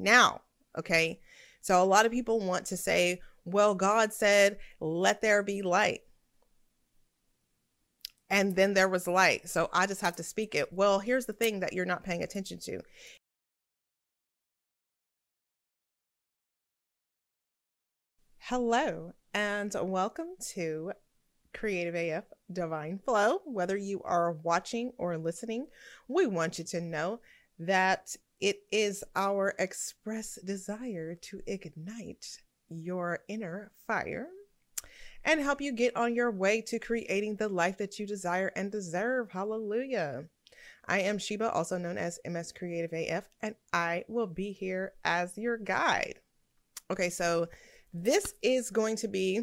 now. Okay. So a lot of people want to say, well, God said, let there be light. And then there was light. So I just have to speak it. Well, here's the thing that you're not paying attention to. Hello, and welcome to Creative AF Divine Flow. Whether you are watching or listening, we want you to know that it is our express desire to ignite your inner fire and help you get on your way to creating the life that you desire and deserve. Hallelujah. I am Sheba, also known as MS Creative AF, and I will be here as your guide. Okay, so this is going to be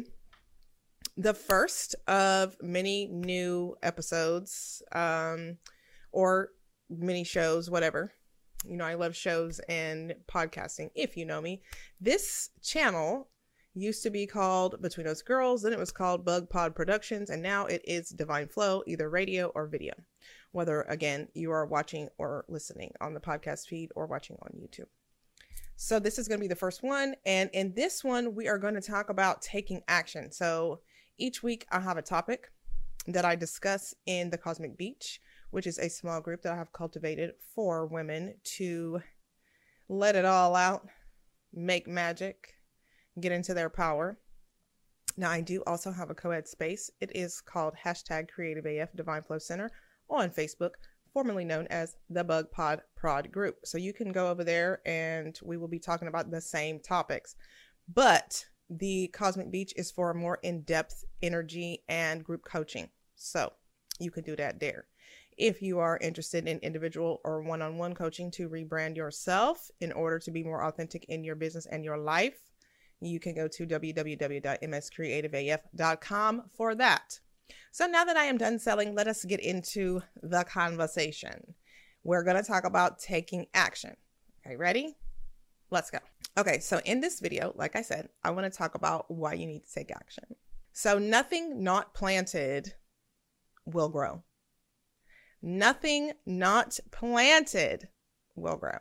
the first of many new episodes um, or mini shows, whatever. You know, I love shows and podcasting, if you know me. This channel used to be called Between Us Girls, then it was called Bug Pod Productions, and now it is Divine Flow, either radio or video. Whether, again, you are watching or listening on the podcast feed or watching on YouTube. So, this is going to be the first one. And in this one, we are going to talk about taking action. So, each week I have a topic that I discuss in the Cosmic Beach which is a small group that I have cultivated for women to let it all out, make magic, get into their power. Now, I do also have a co ed space. It is called hashtag Creative AF Divine Flow Center on Facebook, formerly known as the Bug Pod Prod Group. So you can go over there and we will be talking about the same topics. But the Cosmic Beach is for more in depth energy and group coaching. So you can do that there. If you are interested in individual or one on one coaching to rebrand yourself in order to be more authentic in your business and your life, you can go to www.mscreativeaf.com for that. So now that I am done selling, let us get into the conversation. We're going to talk about taking action. Okay, ready? Let's go. Okay, so in this video, like I said, I want to talk about why you need to take action. So, nothing not planted will grow. Nothing not planted will grow.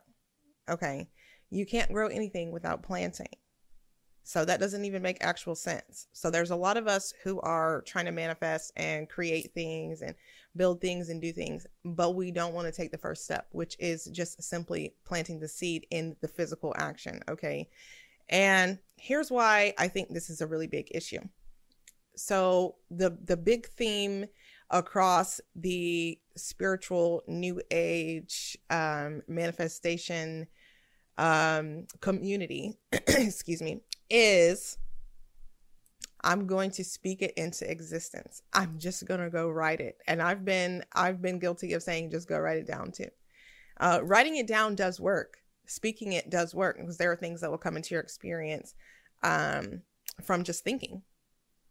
Okay. You can't grow anything without planting. So that doesn't even make actual sense. So there's a lot of us who are trying to manifest and create things and build things and do things, but we don't want to take the first step, which is just simply planting the seed in the physical action. Okay. And here's why I think this is a really big issue. So the the big theme across the spiritual new age um, manifestation um, community, excuse me, is I'm going to speak it into existence. I'm just going to go write it. And I've been I've been guilty of saying just go write it down too. Uh, writing it down does work. Speaking it does work because there are things that will come into your experience um, from just thinking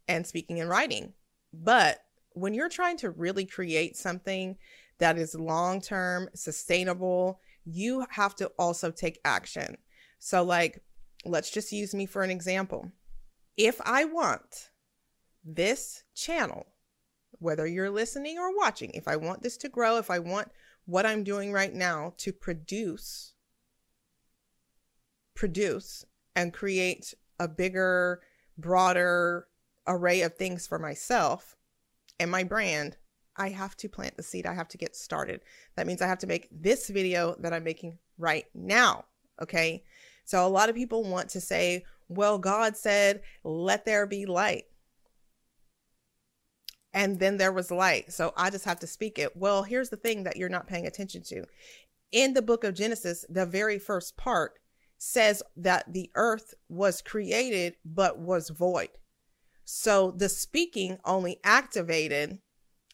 and speaking and writing. But when you're trying to really create something that is long term, sustainable, you have to also take action. So, like, let's just use me for an example. If I want this channel, whether you're listening or watching, if I want this to grow, if I want what I'm doing right now to produce, produce and create a bigger, broader array of things for myself, and my brand, I have to plant the seed. I have to get started. That means I have to make this video that I'm making right now. Okay. So a lot of people want to say, well, God said, let there be light. And then there was light. So I just have to speak it. Well, here's the thing that you're not paying attention to. In the book of Genesis, the very first part says that the earth was created but was void. So the speaking only activated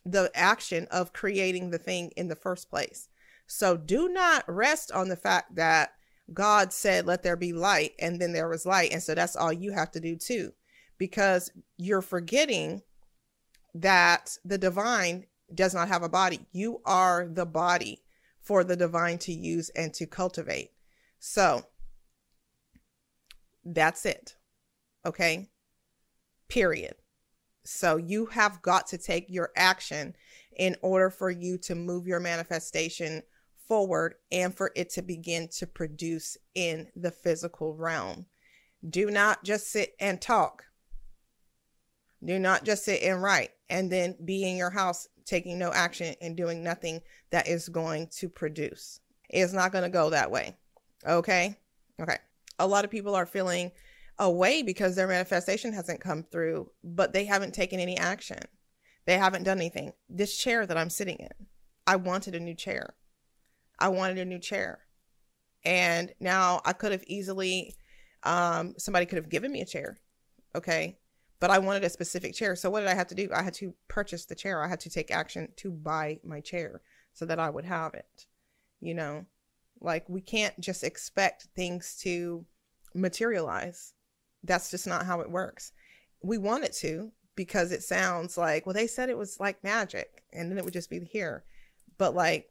the action of creating the thing in the first place. So do not rest on the fact that God said, let there be light, and then there was light. And so that's all you have to do too, because you're forgetting that the divine does not have a body. You are the body for the divine to use and to cultivate. So that's it. Okay period. So you have got to take your action in order for you to move your manifestation forward and for it to begin to produce in the physical realm. Do not just sit and talk. Do not just sit and write and then be in your house taking no action and doing nothing that is going to produce. It's not going to go that way. Okay? Okay. A lot of people are feeling away because their manifestation hasn't come through, but they haven't taken any action. They haven't done anything. This chair that I'm sitting in, I wanted a new chair. I wanted a new chair. And now I could have easily, um, somebody could have given me a chair. Okay. But I wanted a specific chair. So what did I have to do? I had to purchase the chair. I had to take action to buy my chair so that I would have it. You know, like we can't just expect things to materialize. That's just not how it works. We want it to because it sounds like, well, they said it was like magic and then it would just be here. But like,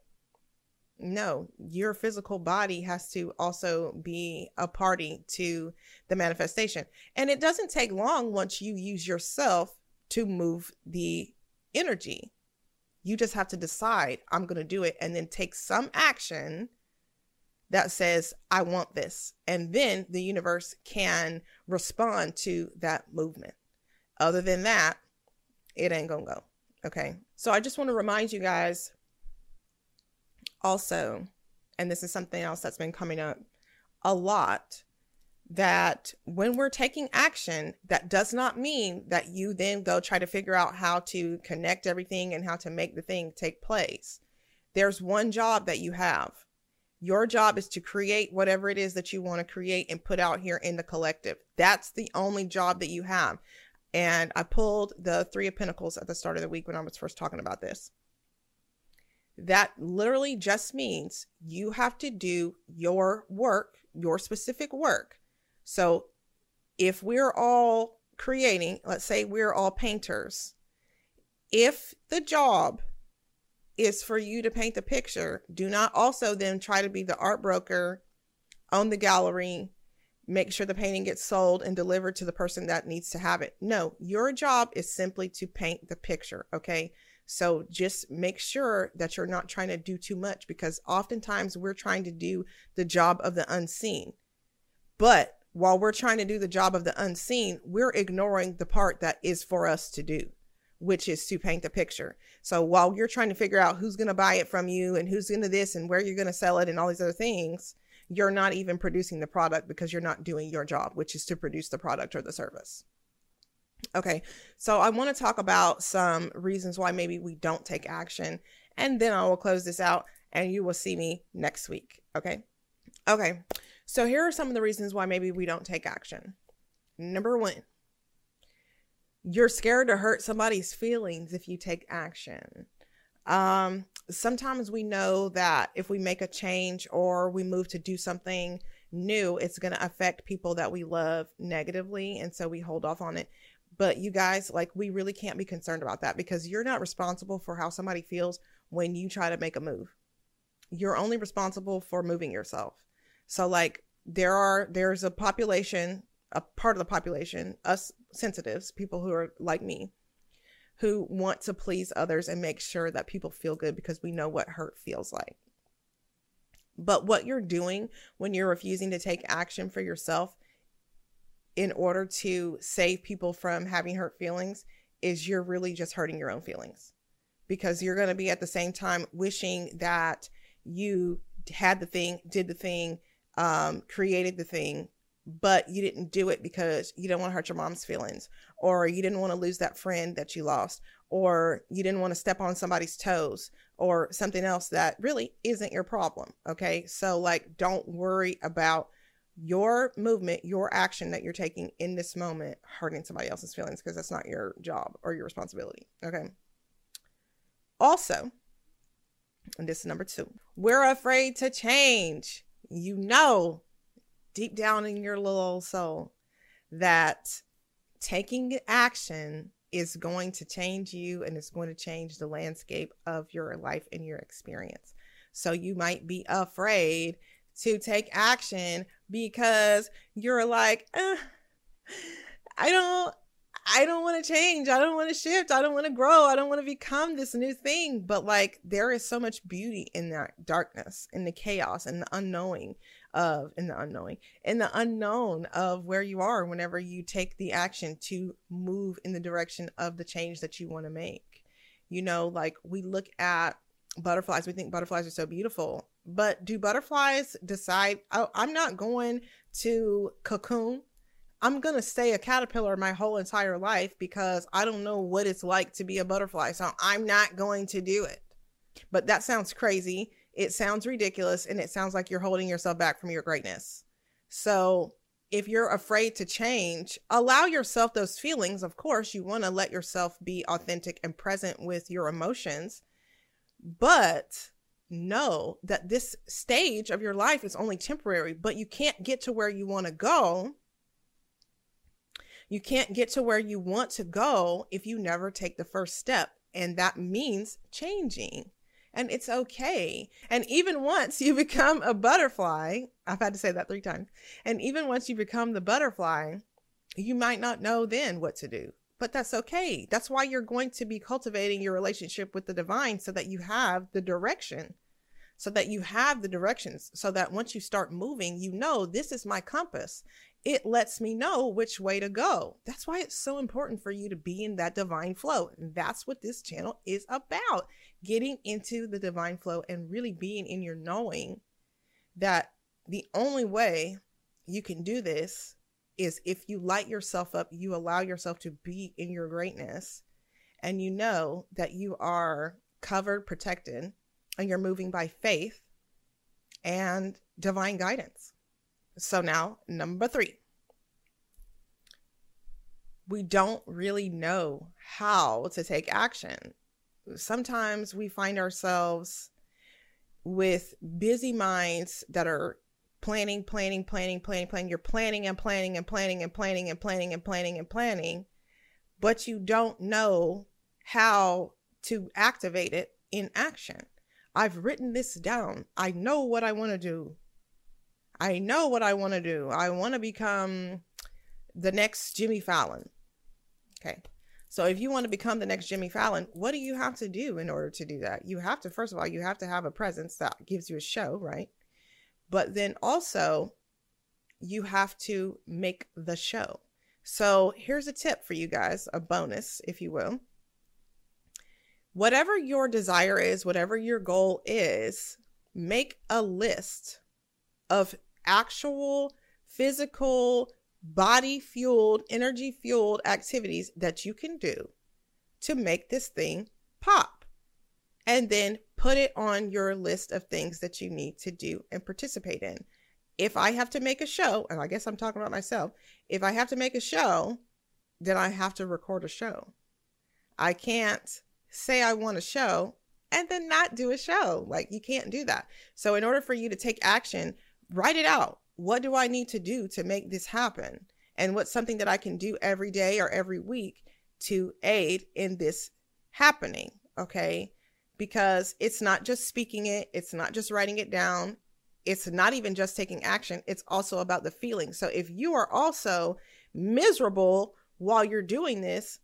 no, your physical body has to also be a party to the manifestation. And it doesn't take long once you use yourself to move the energy. You just have to decide, I'm going to do it, and then take some action that says, I want this. And then the universe can respond to that movement. Other than that, it ain't to go. Okay. So I just want to remind you guys also, and this is something else that's been coming up a lot, that when we're taking action, that does not mean that you then go try to figure out how to connect everything and how to make the thing take place. There's one job that you have. Your job is to create whatever it is that you want to create and put out here in the collective. That's the only job that you have. And I pulled the Three of Pentacles at the start of the week when I was first talking about this. That literally just means you have to do your work, your specific work. So if we're all creating, let's say we're all painters, if the job is for you to paint the picture, do not also then try to be the art broker, own the gallery, make sure the painting gets sold and delivered to the person that needs to have it. No, your job is simply to paint the picture, okay? So just make sure that you're not trying to do too much because oftentimes we're trying to do the job of the unseen. But while we're trying to do the job of the unseen, we're ignoring the part that is for us to do, which is to paint the picture. So while you're trying to figure out who's going to buy it from you and who's going to this and where you're going to sell it and all these other things, you're not even producing the product because you're not doing your job, which is to produce the product or the service. Okay, so I want to talk about some reasons why maybe we don't take action, and then I will close this out and you will see me next week. Okay, okay, so here are some of the reasons why maybe we don't take action. Number one, you're scared to hurt somebody's feelings if you take action. Um, sometimes we know that if we make a change or we move to do something new, it's going to affect people that we love negatively. And so we hold off on it. But you guys, like, we really can't be concerned about that because you're not responsible for how somebody feels when you try to make a move. You're only responsible for moving yourself. So, like, there are, there's a population, a part of the population, us sensitives, people who are like me, who want to please others and make sure that people feel good because we know what hurt feels like. But what you're doing when you're refusing to take action for yourself in order to save people from having hurt feelings is you're really just hurting your own feelings because you're going to be at the same time wishing that you had the thing, did the thing, um, created the thing, but you didn't do it because you didn't want to hurt your mom's feelings, or you didn't want to lose that friend that you lost, or you didn't want to step on somebody's toes, or something else that really isn't your problem. Okay. So, like, don't worry about your movement, your action that you're taking in this moment hurting somebody else's feelings because that's not your job or your responsibility. Okay. Also, and this is number two, we're afraid to change. You know, deep down in your little soul, that taking action is going to change you and it's going to change the landscape of your life and your experience. So you might be afraid to take action because you're like, eh, I don't, I don't want to change. I don't want to shift. I don't want to grow. I don't want to become this new thing. But like, there is so much beauty in that darkness, in the chaos, and the unknowing of, in the unknowing, in the unknown of where you are whenever you take the action to move in the direction of the change that you want to make. You know, like we look at butterflies, we think butterflies are so beautiful, but do butterflies decide, oh, I'm not going to cocoon I'm going to stay a caterpillar my whole entire life because I don't know what it's like to be a butterfly. So I'm not going to do it. But that sounds crazy. It sounds ridiculous and it sounds like you're holding yourself back from your greatness. So if you're afraid to change, allow yourself those feelings. Of course, you want to let yourself be authentic and present with your emotions. But know that this stage of your life is only temporary, but you can't get to where you want to go you can't get to where you want to go if you never take the first step. And that means changing. And it's okay. And even once you become a butterfly, I've had to say that three times. And even once you become the butterfly, you might not know then what to do. But that's okay. That's why you're going to be cultivating your relationship with the divine so that you have the direction so that you have the directions so that once you start moving you know this is my compass it lets me know which way to go. That's why it's so important for you to be in that divine flow. And that's what this channel is about getting into the divine flow and really being in your knowing that the only way you can do this is if you light yourself up, you allow yourself to be in your greatness, and you know that you are covered, protected, and you're moving by faith and divine guidance. So now, number three, we don't really know how to take action. Sometimes we find ourselves with busy minds that are planning, planning, planning, planning, planning. You're planning and planning and planning and planning and planning and planning and planning, but you don't know how to activate it in action. I've written this down. I know what I want to do. I know what I want to do. I want to become the next Jimmy Fallon. Okay. So if you want to become the next Jimmy Fallon, what do you have to do in order to do that? You have to, first of all, you have to have a presence that gives you a show, right? But then also, you have to make the show. So here's a tip for you guys, a bonus, if you will. Whatever your desire is, whatever your goal is, make a list of actual physical body fueled, energy fueled activities that you can do to make this thing pop. And then put it on your list of things that you need to do and participate in. If I have to make a show, and I guess I'm talking about myself, if I have to make a show, then I have to record a show. I can't say I want a show and then not do a show. Like you can't do that. So in order for you to take action, write it out. What do I need to do to make this happen? And what's something that I can do every day or every week to aid in this happening? Okay. Because it's not just speaking it, it's not just writing it down, it's not even just taking action, it's also about the feeling. So if you are also miserable while you're doing this,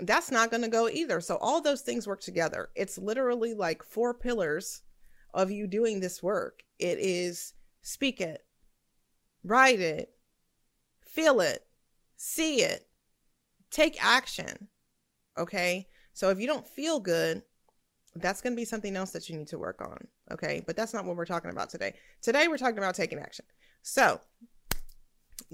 that's not going to go either. So all those things work together. It's literally like four pillars of you doing this work. It is speak it, write it, feel it, see it, take action. Okay. So if you don't feel good, that's going to be something else that you need to work on. Okay. But that's not what we're talking about today. Today, we're talking about taking action. So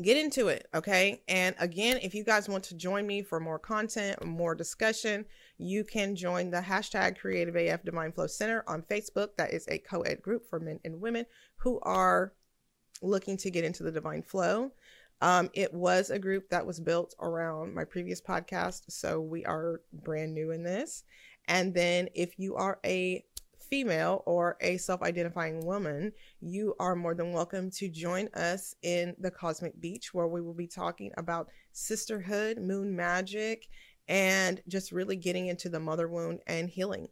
get into it. Okay. And again, if you guys want to join me for more content, more discussion, you can join the hashtag Creative AF Divine Flow Center on Facebook. That is a co ed group for men and women who are looking to get into the divine flow. Um, it was a group that was built around my previous podcast, so we are brand new in this. And then if you are a female or a self identifying woman, you are more than welcome to join us in the Cosmic Beach, where we will be talking about sisterhood, moon magic, and just really getting into the mother wound and healing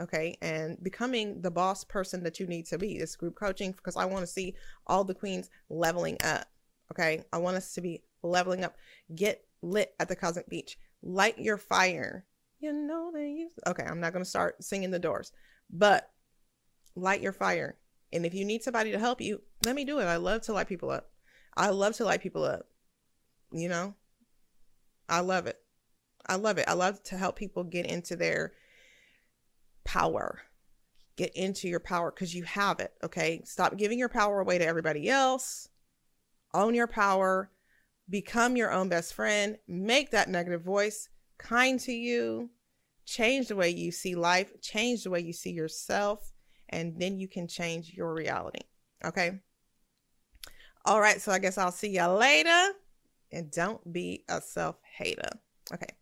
okay and becoming the boss person that you need to be this group coaching because i want to see all the queens leveling up okay i want us to be leveling up get lit at the Cosmic Beach. Light your fire. You know they use. Okay, I'm not going to start singing the doors, but light your fire. And if you need somebody to help you, let me do it. I love to light people up. I love to light people up. You know, I love it. I love it. I love to help people get into their power. Get into your power because you have it. Okay. Stop giving your power away to everybody else. Own your power. Become your own best friend. Make that negative voice kind to you. Change the way you see life. Change the way you see yourself. And then you can change your reality. Okay. All right. So I guess I'll see you later. And don't be a self hater. Okay.